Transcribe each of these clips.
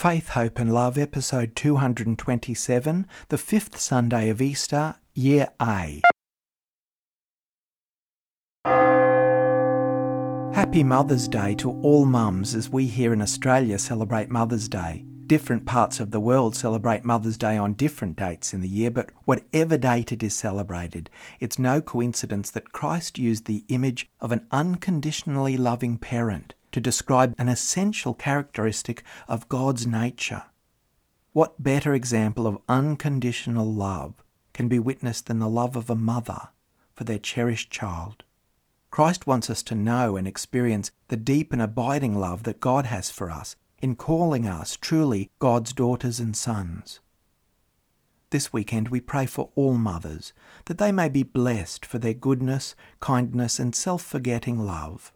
Faith, Hope and Love, episode 227, the fifth Sunday of Easter, Year A. Happy Mother's Day to all mums as we here in Australia celebrate Mother's Day. Different parts of the world celebrate Mother's Day on different dates in the year, but whatever date it is celebrated, it's no coincidence that Christ used the image of an unconditionally loving parent to describe an essential characteristic of God's nature. What better example of unconditional love can be witnessed than the love of a mother for their cherished child? Christ wants us to know and experience the deep and abiding love that God has for us in calling us truly God's daughters and sons. This weekend we pray for all mothers, that they may be blessed for their goodness, kindness, and self forgetting love.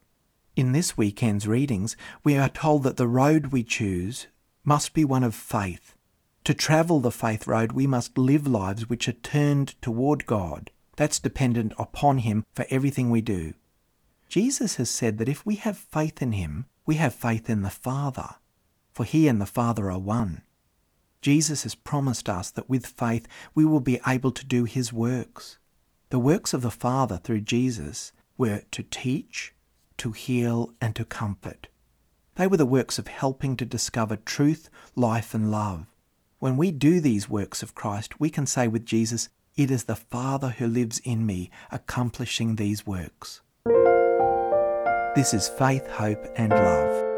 In this weekend's readings, we are told that the road we choose must be one of faith. To travel the faith road, we must live lives which are turned toward God. That's dependent upon Him for everything we do. Jesus has said that if we have faith in Him, we have faith in the Father, for He and the Father are one. Jesus has promised us that with faith we will be able to do His works. The works of the Father through Jesus were to teach, to heal, and to comfort. They were the works of helping to discover truth, life, and love. When we do these works of Christ, we can say with Jesus, It is the Father who lives in me, accomplishing these works. This is faith, hope, and love.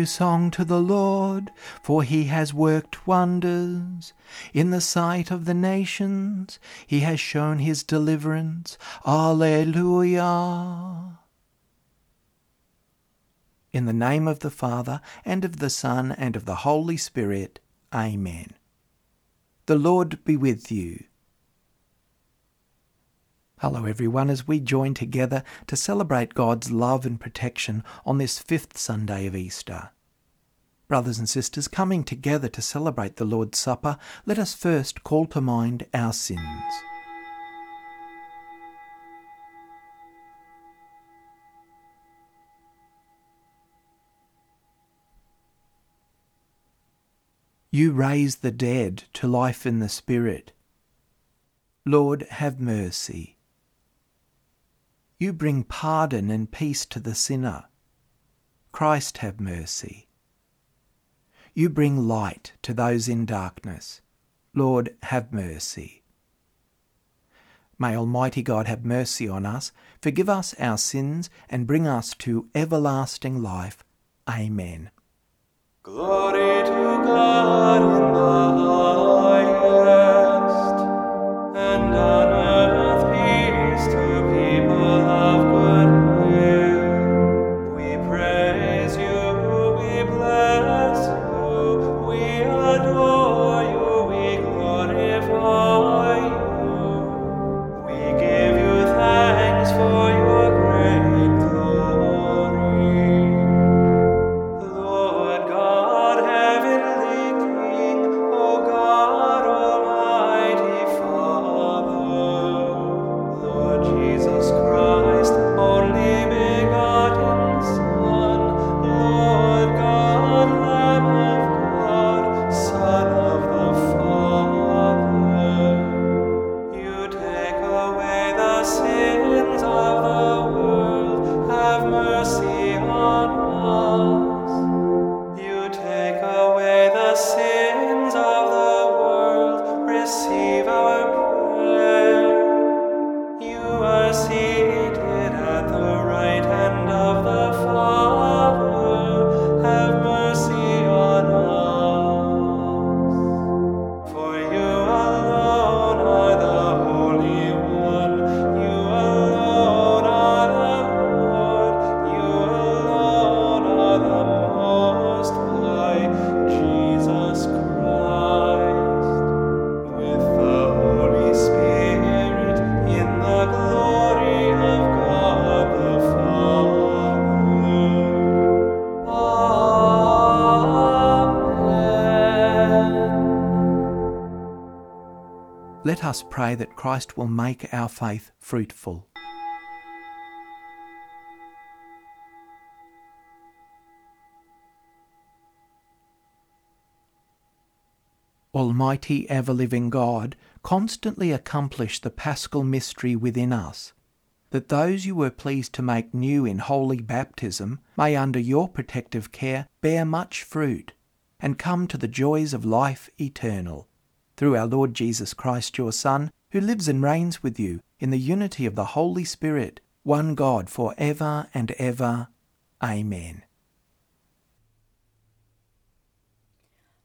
New song to the Lord, for he has worked wonders. In the sight of the nations, he has shown his deliverance. Alleluia. In the name of the Father, and of the Son, and of the Holy Spirit. Amen. The Lord be with you. Hello, everyone, as we join together to celebrate God's love and protection on this fifth Sunday of Easter. Brothers and sisters, coming together to celebrate the Lord's Supper, let us first call to mind our sins. You raise the dead to life in the Spirit. Lord, have mercy. You bring pardon and peace to the sinner. Christ, have mercy. You bring light to those in darkness. Lord, have mercy. May Almighty God have mercy on us, forgive us our sins, and bring us to everlasting life. Amen. Glory to God in the highest, and us pray that Christ will make our faith fruitful. Almighty ever living God, constantly accomplish the paschal mystery within us, that those you were pleased to make new in holy baptism may under your protective care bear much fruit, and come to the joys of life eternal. Through our Lord Jesus Christ, your Son, who lives and reigns with you in the unity of the Holy Spirit, one God for ever and ever. Amen.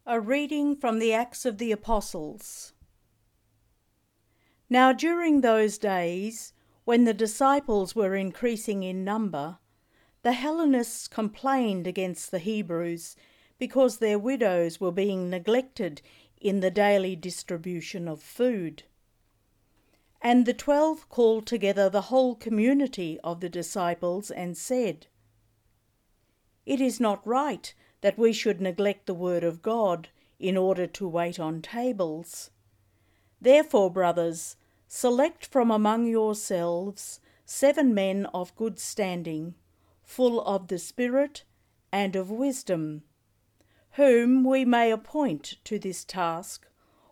A reading from the Acts of the Apostles. Now, during those days, when the disciples were increasing in number, the Hellenists complained against the Hebrews because their widows were being neglected in the daily distribution of food. And the twelve called together the whole community of the disciples and said, It is not right that we should neglect the word of God in order to wait on tables. Therefore, brothers, select from among yourselves seven men of good standing, full of the Spirit and of wisdom, whom we may appoint to this task,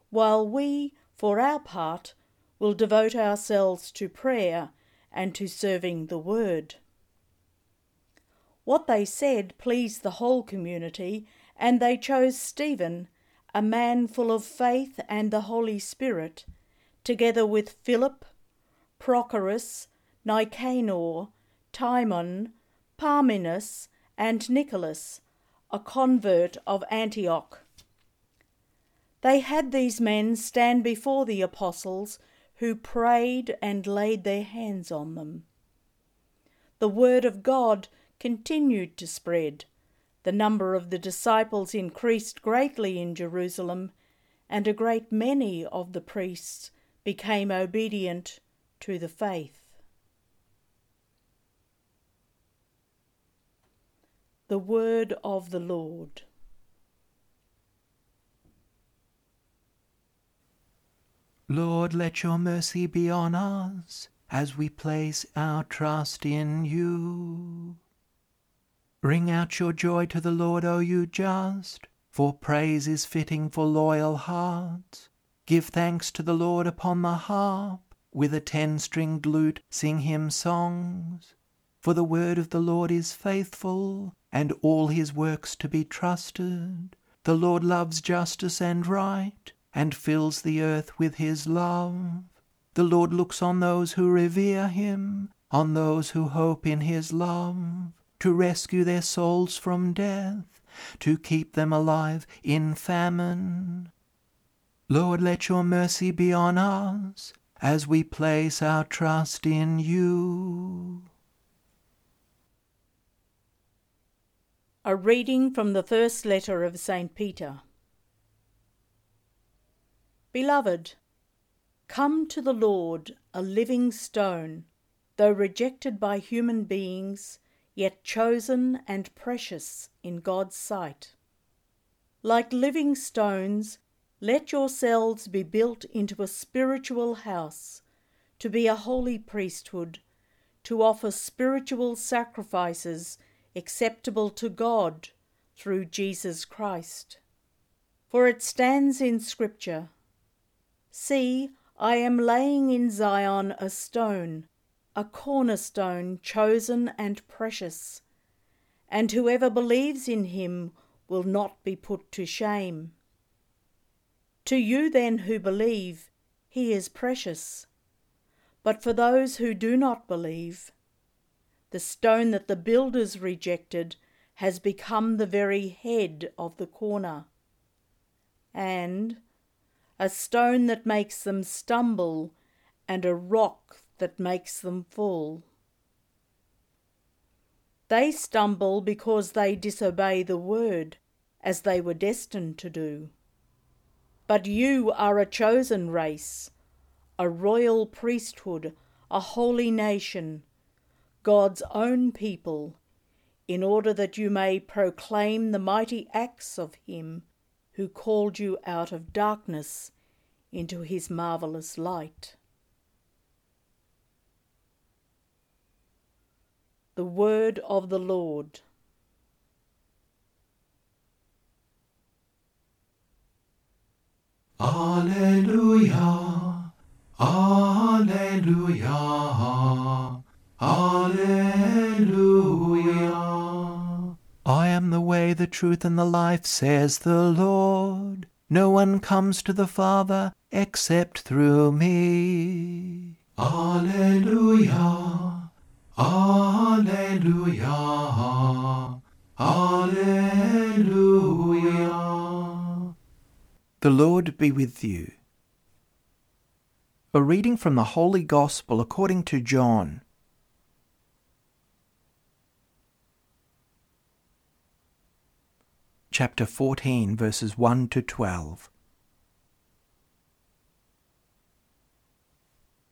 while we, for our part, will devote ourselves to prayer and to serving the word. What they said pleased the whole community, and they chose Stephen, a man full of faith and the Holy Spirit, together with Philip, Prochorus, Nicanor, Timon, Parmenas, and Nicholas, a convert of Antioch. They had these men stand before the apostles, who prayed and laid their hands on them. The word of God continued to spread. The number of the disciples increased greatly in Jerusalem, and a great many of the priests became obedient to the faith. The word of the Lord. Lord, let your mercy be on us as we place our trust in you. Ring out your joy to the Lord, O you just, for praise is fitting for loyal hearts. Give thanks to the Lord upon the harp, with a ten stringed lute sing him songs. For the word of the Lord is faithful, and all his works to be trusted. The Lord loves justice and right, and fills the earth with his love. The Lord looks on those who revere him, on those who hope in his love to rescue their souls from death, to keep them alive in famine. Lord, let your mercy be on us as we place our trust in you. A reading from the first letter of St. Peter. Beloved, come to the Lord, a living stone, though rejected by human beings yet chosen and precious in God's sight. Like living stones, let yourselves be built into a spiritual house, to be a holy priesthood, to offer spiritual sacrifices acceptable to God through Jesus Christ. For it stands in Scripture See, I am laying in Zion a stone a cornerstone chosen and precious, and whoever believes in him will not be put to shame. To you then who believe, he is precious. But for those who do not believe, the stone that the builders rejected has become the very head of the corner, and a stone that makes them stumble, and a rock that makes them fall. They stumble because they disobey the word, as they were destined to do. But you are a chosen race, a royal priesthood, a holy nation, God's own people, in order that you may proclaim the mighty acts of Him who called you out of darkness into his marvellous light. The word of the Lord. Alleluia, Alleluia, Alleluia. I am the way, the truth, and the life, says the Lord. No one comes to the Father except through me. Alleluia, Alleluia, Alleluia. The Lord be with you. A reading from the Holy Gospel according to John. Chapter 14, verses 1 to 12.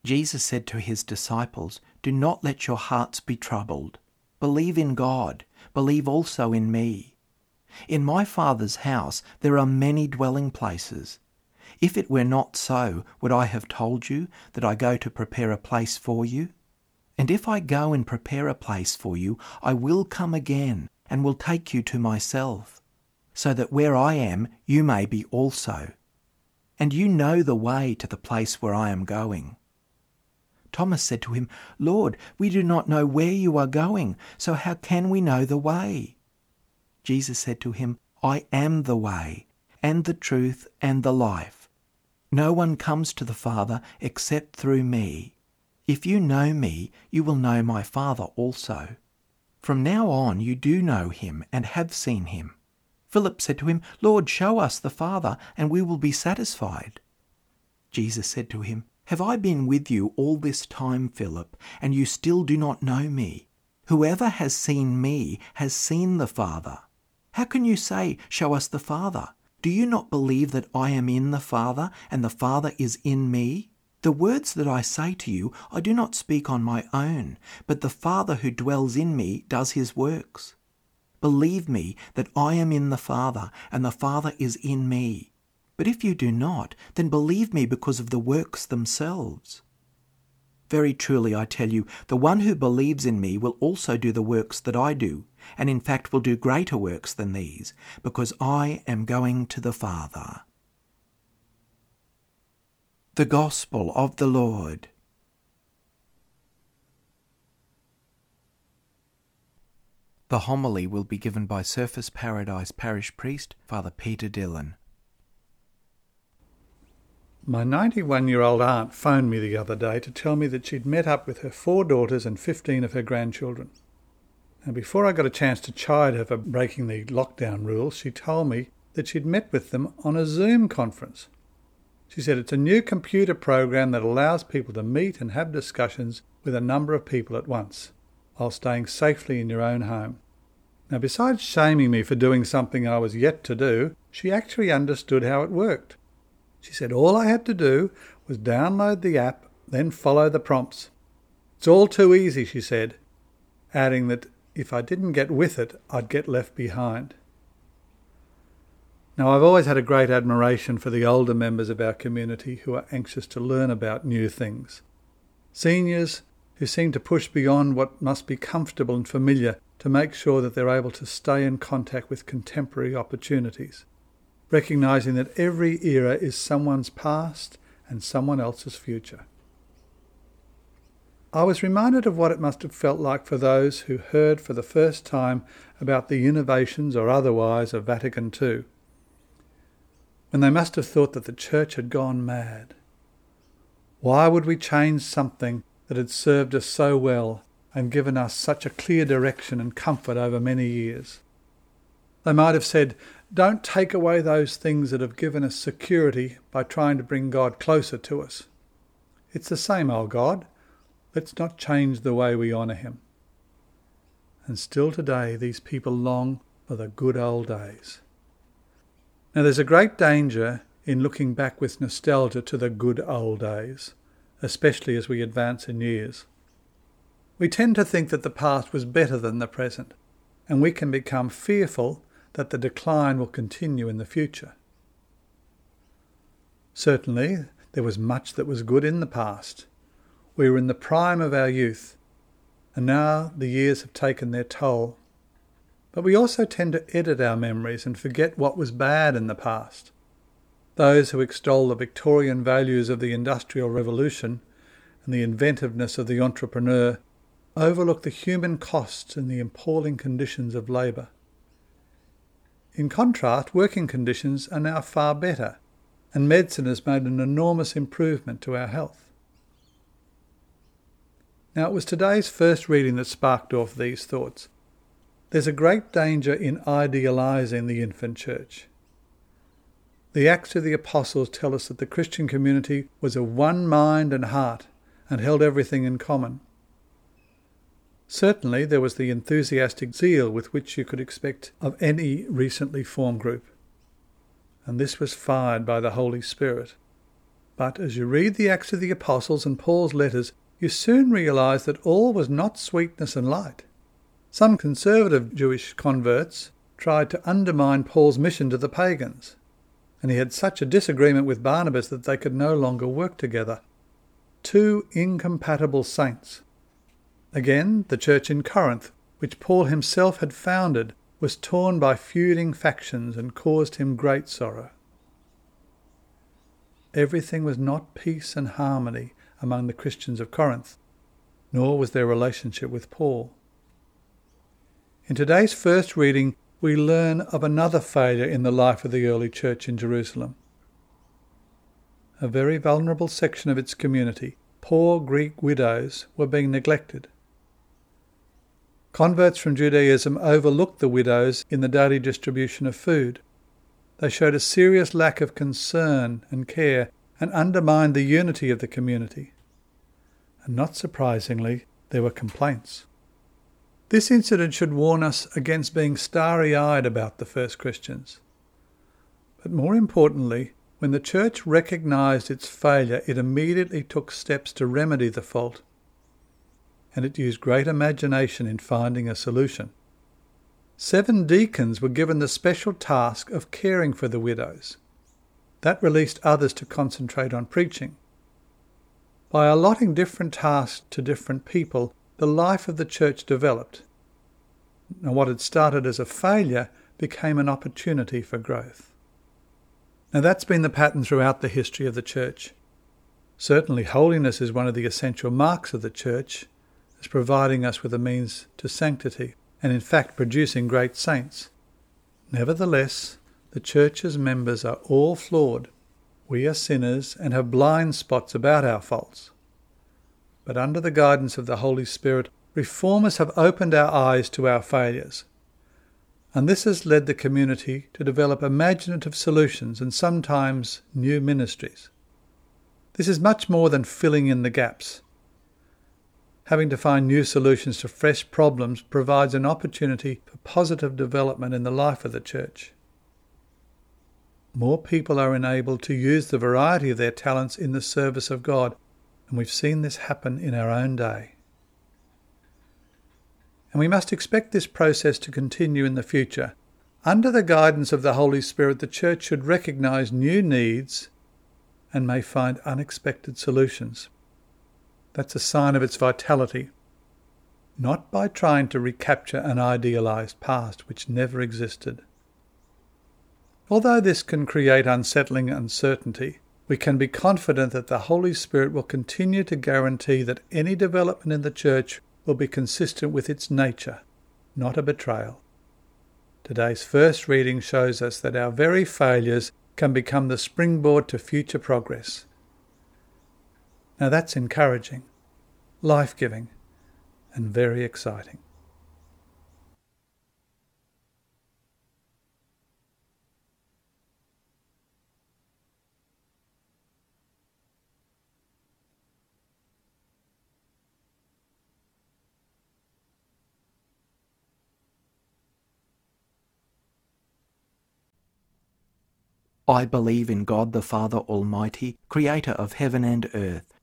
Jesus said to his disciples, Do not let your hearts be troubled. Believe in God, believe also in me. In my Father's house there are many dwelling places. If it were not so, would I have told you that I go to prepare a place for you? And if I go and prepare a place for you, I will come again and will take you to myself, so that where I am you may be also. And you know the way to the place where I am going. Thomas said to him, Lord, we do not know where you are going, so how can we know the way? Jesus said to him, I am the way, and the truth, and the life. No one comes to the Father except through me. If you know me, you will know my Father also. From now on you do know him and have seen him. Philip said to him, Lord, show us the Father, and we will be satisfied. Jesus said to him, have I been with you all this time, Philip, and you still do not know me? Whoever has seen me has seen the Father. How can you say, Show us the Father? Do you not believe that I am in the Father, and the Father is in me? The words that I say to you, I do not speak on my own, but the Father who dwells in me does his works. Believe me that I am in the Father, and the Father is in me. But if you do not, then believe me because of the works themselves. Very truly I tell you, the one who believes in me will also do the works that I do, and in fact will do greater works than these, because I am going to the Father. The Gospel of the Lord. The homily will be given by Surfers Paradise Parish Priest, Father Peter Dillon. My 91 year old aunt phoned me the other day to tell me that she'd met up with her four daughters and 15 of her grandchildren. And before I got a chance to chide her for breaking the lockdown rules, she told me that she'd met with them on a Zoom conference. She said it's a new computer program that allows people to meet and have discussions with a number of people at once, while staying safely in your own home. Now, besides shaming me for doing something I was yet to do, she actually understood how it worked. She said all I had to do was download the app, then follow the prompts. It's all too easy, she said, adding that if I didn't get with it, I'd get left behind. Now, I've always had a great admiration for the older members of our community who are anxious to learn about new things. Seniors who seem to push beyond what must be comfortable and familiar to make sure that they're able to stay in contact with contemporary opportunities recognizing that every era is someone's past and someone else's future. I was reminded of what it must have felt like for those who heard for the first time about the innovations or otherwise of Vatican II, when they must have thought that the Church had gone mad. Why would we change something that had served us so well and given us such a clear direction and comfort over many years? They might have said, don't take away those things that have given us security by trying to bring God closer to us. It's the same old God. Let's not change the way we honour him. And still today, these people long for the good old days. Now, there's a great danger in looking back with nostalgia to the good old days, especially as we advance in years. We tend to think that the past was better than the present, and we can become fearful that the decline will continue in the future. Certainly, there was much that was good in the past. We were in the prime of our youth, and now the years have taken their toll. But we also tend to edit our memories and forget what was bad in the past. Those who extol the Victorian values of the Industrial Revolution and the inventiveness of the entrepreneur overlook the human costs and the appalling conditions of labour. In contrast, working conditions are now far better, and medicine has made an enormous improvement to our health. Now, it was today's first reading that sparked off these thoughts. There's a great danger in idealising the infant church. The Acts of the Apostles tell us that the Christian community was of one mind and heart and held everything in common. Certainly, there was the enthusiastic zeal with which you could expect of any recently formed group. And this was fired by the Holy Spirit. But as you read the Acts of the Apostles and Paul's letters, you soon realise that all was not sweetness and light. Some conservative Jewish converts tried to undermine Paul's mission to the pagans, and he had such a disagreement with Barnabas that they could no longer work together. Two incompatible saints Again, the church in Corinth, which Paul himself had founded, was torn by feuding factions and caused him great sorrow. Everything was not peace and harmony among the Christians of Corinth, nor was their relationship with Paul. In today's first reading, we learn of another failure in the life of the early church in Jerusalem. A very vulnerable section of its community, poor Greek widows, were being neglected. Converts from Judaism overlooked the widows in the daily distribution of food. They showed a serious lack of concern and care and undermined the unity of the community. And not surprisingly, there were complaints. This incident should warn us against being starry eyed about the first Christians. But more importantly, when the church recognized its failure, it immediately took steps to remedy the fault and it used great imagination in finding a solution. Seven deacons were given the special task of caring for the widows. That released others to concentrate on preaching. By allotting different tasks to different people, the life of the church developed. And what had started as a failure became an opportunity for growth. Now that's been the pattern throughout the history of the church. Certainly, holiness is one of the essential marks of the church, as providing us with a means to sanctity, and in fact producing great saints. Nevertheless, the Church's members are all flawed. We are sinners and have blind spots about our faults. But under the guidance of the Holy Spirit, reformers have opened our eyes to our failures. And this has led the community to develop imaginative solutions and sometimes new ministries. This is much more than filling in the gaps having to find new solutions to fresh problems provides an opportunity for positive development in the life of the church. More people are enabled to use the variety of their talents in the service of God, and we've seen this happen in our own day. And we must expect this process to continue in the future. Under the guidance of the Holy Spirit, the Church should recognize new needs and may find unexpected solutions. That's a sign of its vitality. Not by trying to recapture an idealized past which never existed. Although this can create unsettling uncertainty, we can be confident that the Holy Spirit will continue to guarantee that any development in the Church will be consistent with its nature, not a betrayal. Today's first reading shows us that our very failures can become the springboard to future progress. Now that's encouraging, life giving, and very exciting. I believe in God the Father Almighty, creator of heaven and earth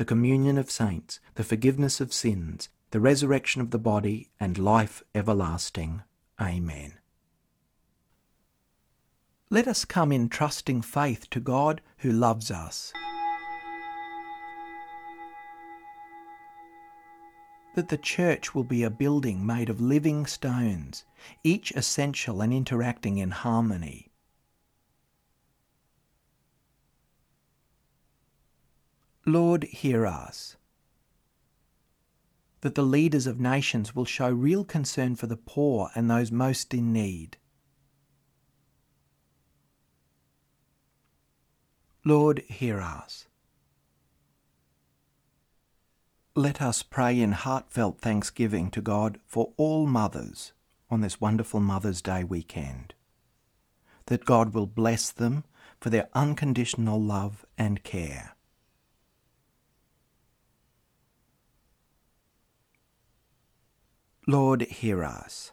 the communion of saints, the forgiveness of sins, the resurrection of the body, and life everlasting. Amen. Let us come in trusting faith to God who loves us. That the church will be a building made of living stones, each essential and interacting in harmony. Lord, hear us. That the leaders of nations will show real concern for the poor and those most in need. Lord, hear us. Let us pray in heartfelt thanksgiving to God for all mothers on this wonderful Mother's Day weekend. That God will bless them for their unconditional love and care. Lord, hear us.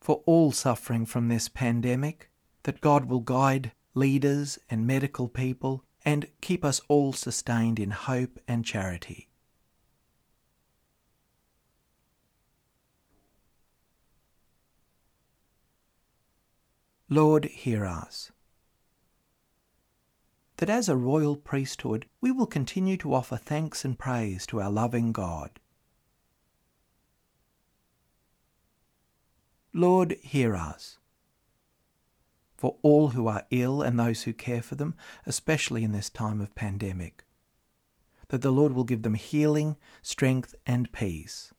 For all suffering from this pandemic, that God will guide leaders and medical people and keep us all sustained in hope and charity. Lord, hear us. That as a royal priesthood we will continue to offer thanks and praise to our loving God. Lord, hear us. For all who are ill and those who care for them, especially in this time of pandemic, that the Lord will give them healing, strength, and peace.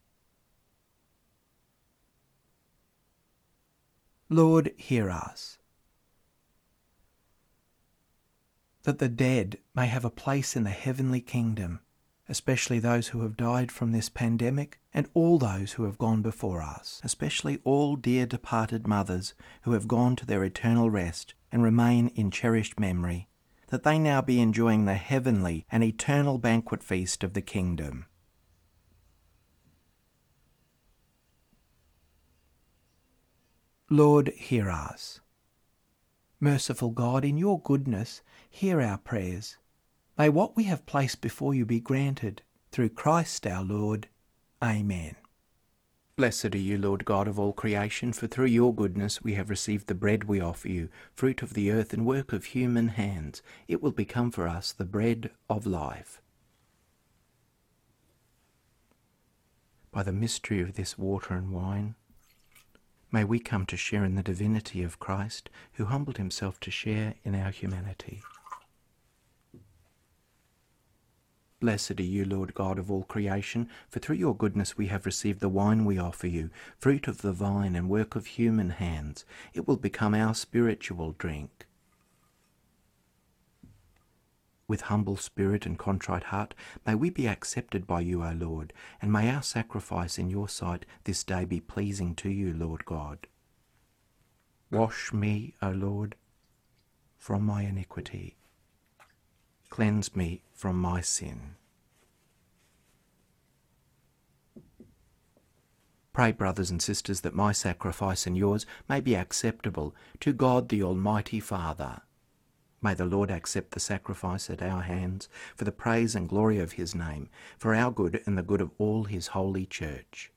Lord, hear us. That the dead may have a place in the heavenly kingdom, especially those who have died from this pandemic and all those who have gone before us, especially all dear departed mothers who have gone to their eternal rest and remain in cherished memory, that they now be enjoying the heavenly and eternal banquet feast of the kingdom. Lord, hear us. Merciful God, in your goodness, hear our prayers. May what we have placed before you be granted, through Christ our Lord. Amen. Blessed are you, Lord God of all creation, for through your goodness we have received the bread we offer you, fruit of the earth and work of human hands. It will become for us the bread of life. By the mystery of this water and wine, May we come to share in the divinity of Christ, who humbled himself to share in our humanity. Blessed are you, Lord God of all creation, for through your goodness we have received the wine we offer you, fruit of the vine and work of human hands. It will become our spiritual drink. With humble spirit and contrite heart, may we be accepted by you, O Lord, and may our sacrifice in your sight this day be pleasing to you, Lord God. Wash me, O Lord, from my iniquity. Cleanse me from my sin. Pray, brothers and sisters, that my sacrifice and yours may be acceptable to God the Almighty Father. May the Lord accept the sacrifice at our hands for the praise and glory of his name, for our good and the good of all his holy church.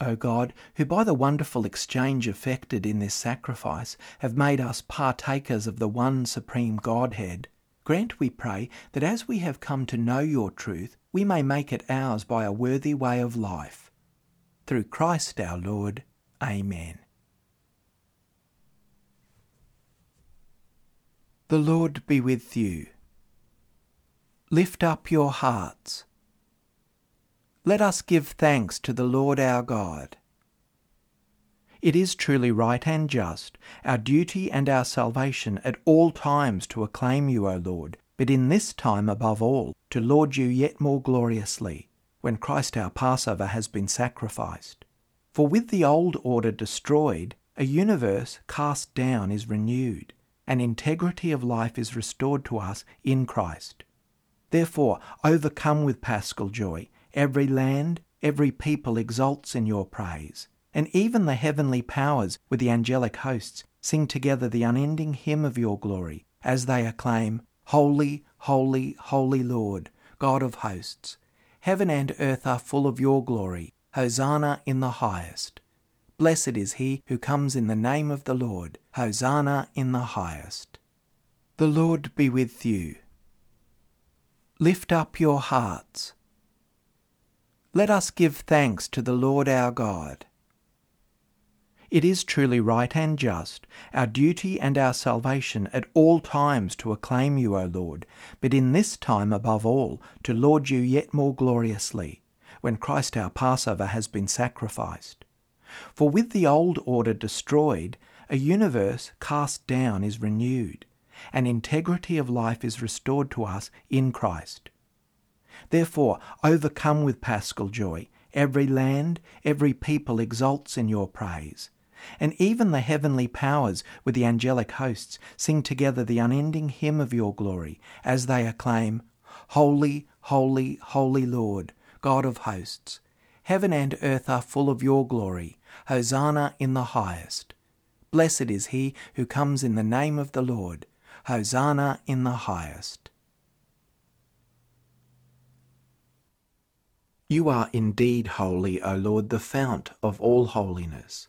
O God, who by the wonderful exchange effected in this sacrifice have made us partakers of the one supreme Godhead, grant, we pray, that as we have come to know your truth, we may make it ours by a worthy way of life. Through Christ our Lord. Amen. The Lord be with you. Lift up your hearts. Let us give thanks to the Lord our God. It is truly right and just, our duty and our salvation at all times to acclaim you, O Lord, but in this time above all, to laud you yet more gloriously, when Christ our Passover has been sacrificed. For with the old order destroyed, a universe cast down is renewed and integrity of life is restored to us in Christ. Therefore, overcome with paschal joy, every land, every people exults in your praise, and even the heavenly powers with the angelic hosts sing together the unending hymn of your glory as they acclaim, Holy, holy, holy Lord, God of hosts. Heaven and earth are full of your glory. Hosanna in the highest. Blessed is he who comes in the name of the Lord. Hosanna in the highest. The Lord be with you. Lift up your hearts. Let us give thanks to the Lord our God. It is truly right and just, our duty and our salvation at all times to acclaim you, O Lord, but in this time above all to laud you yet more gloriously, when Christ our Passover has been sacrificed. For with the old order destroyed, a universe cast down is renewed, and integrity of life is restored to us in Christ. Therefore, overcome with paschal joy, every land, every people exults in your praise. And even the heavenly powers with the angelic hosts sing together the unending hymn of your glory as they acclaim, Holy, holy, holy Lord, God of hosts. Heaven and earth are full of your glory. Hosanna in the highest. Blessed is he who comes in the name of the Lord. Hosanna in the highest. You are indeed holy, O Lord, the fount of all holiness.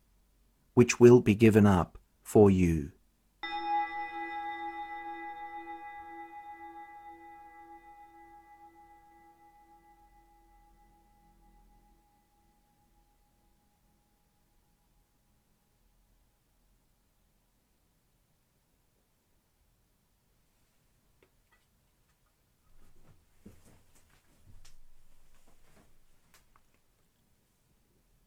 which will be given up for you.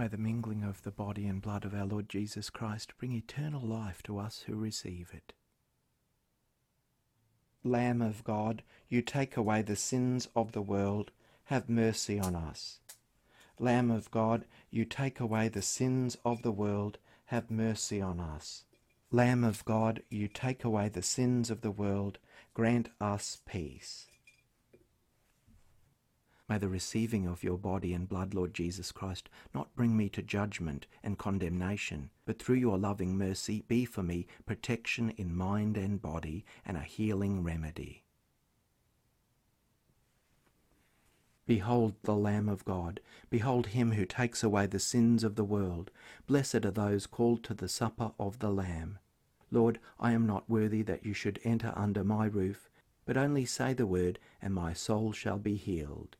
May the mingling of the body and blood of our Lord Jesus Christ bring eternal life to us who receive it. Lamb of God, you take away the sins of the world, have mercy on us. Lamb of God, you take away the sins of the world, have mercy on us. Lamb of God, you take away the sins of the world, grant us peace. May the receiving of your body and blood, Lord Jesus Christ, not bring me to judgment and condemnation, but through your loving mercy be for me protection in mind and body and a healing remedy. Behold the Lamb of God. Behold him who takes away the sins of the world. Blessed are those called to the supper of the Lamb. Lord, I am not worthy that you should enter under my roof, but only say the word, and my soul shall be healed.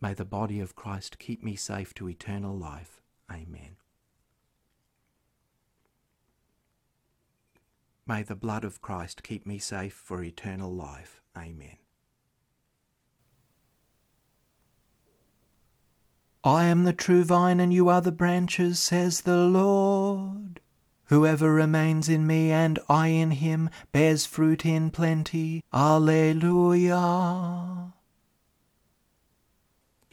May the body of Christ keep me safe to eternal life. Amen. May the blood of Christ keep me safe for eternal life. Amen. I am the true vine and you are the branches, says the Lord. Whoever remains in me and I in him bears fruit in plenty. Alleluia.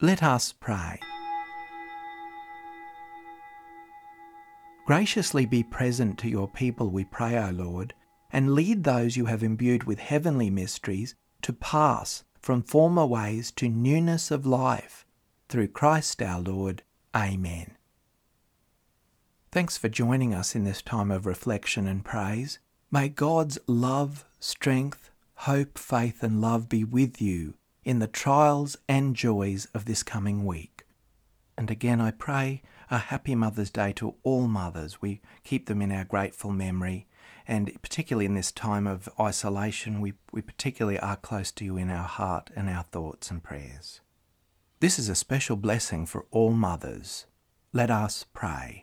Let us pray. Graciously be present to your people, we pray, O Lord, and lead those you have imbued with heavenly mysteries to pass from former ways to newness of life. Through Christ our Lord. Amen. Thanks for joining us in this time of reflection and praise. May God's love, strength, hope, faith, and love be with you in the trials and joys of this coming week. And again, I pray a happy Mother's Day to all mothers. We keep them in our grateful memory. And particularly in this time of isolation, we, we particularly are close to you in our heart and our thoughts and prayers. This is a special blessing for all mothers. Let us pray.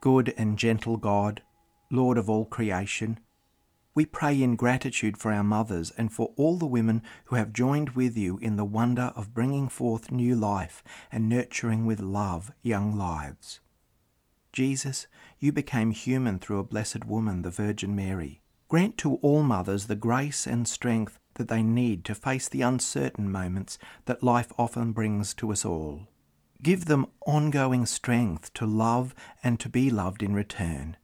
Good and gentle God, Lord of all creation, we pray in gratitude for our mothers and for all the women who have joined with you in the wonder of bringing forth new life and nurturing with love young lives. Jesus, you became human through a blessed woman, the Virgin Mary. Grant to all mothers the grace and strength that they need to face the uncertain moments that life often brings to us all. Give them ongoing strength to love and to be loved in return.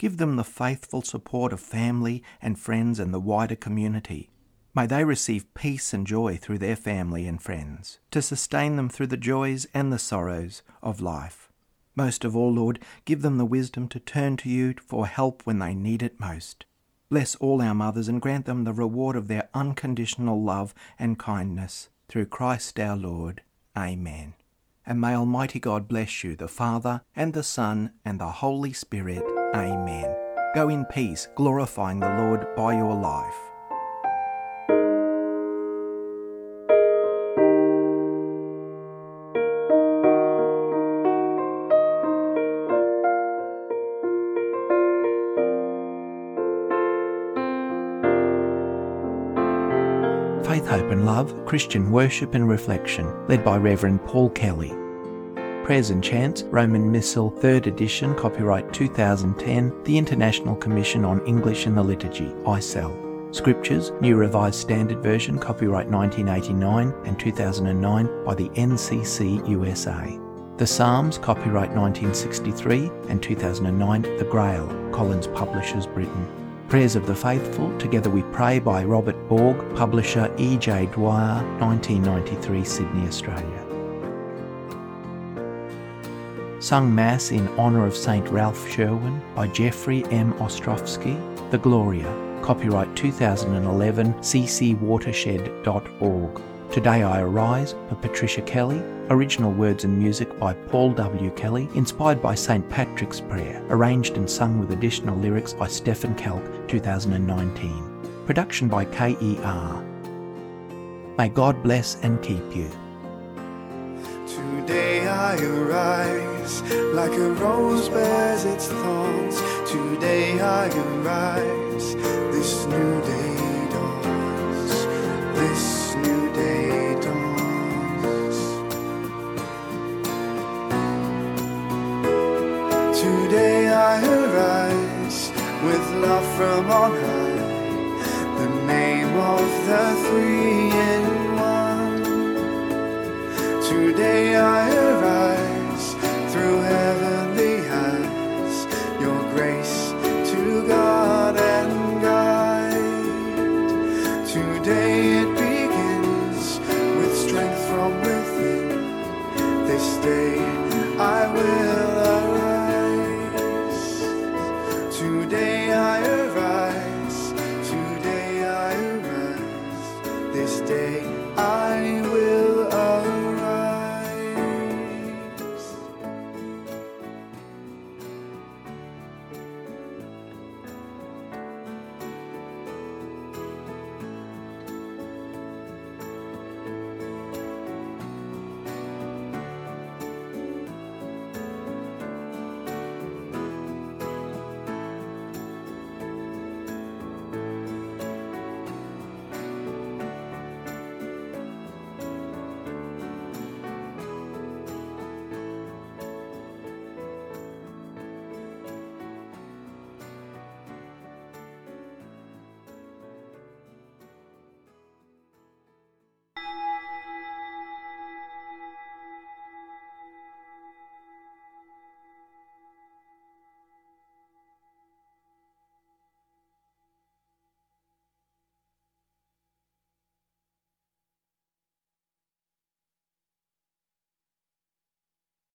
Give them the faithful support of family and friends and the wider community. May they receive peace and joy through their family and friends, to sustain them through the joys and the sorrows of life. Most of all, Lord, give them the wisdom to turn to you for help when they need it most. Bless all our mothers and grant them the reward of their unconditional love and kindness. Through Christ our Lord. Amen. And may Almighty God bless you, the Father, and the Son, and the Holy Spirit. Amen. Go in peace, glorifying the Lord by your life. Faith, Hope and Love, Christian Worship and Reflection, led by Reverend Paul Kelly. Prayers and Chants, Roman Missal, 3rd edition, copyright 2010, the International Commission on English in the Liturgy, ICEL. Scriptures, New Revised Standard Version, copyright 1989 and 2009 by the NCC USA. The Psalms, copyright 1963 and 2009, The Grail, Collins Publishers, Britain. Prayers of the Faithful, Together We Pray by Robert Borg, publisher E.J. Dwyer, 1993, Sydney, Australia sung Mass in honour of St. Ralph Sherwin by Jeffrey M. Ostrowski, The Gloria, copyright 2011, ccwatershed.org. Today I Arise by Patricia Kelly, original words and music by Paul W. Kelly, inspired by St. Patrick's Prayer, arranged and sung with additional lyrics by Stephen Kalk, 2019. Production by KER. May God bless and keep you. I arise like a rose bears its thorns. Today I arise. This new day dawns. This new day dawns. Today I arise with love from on high. The name of the three in. Today I arise through heavenly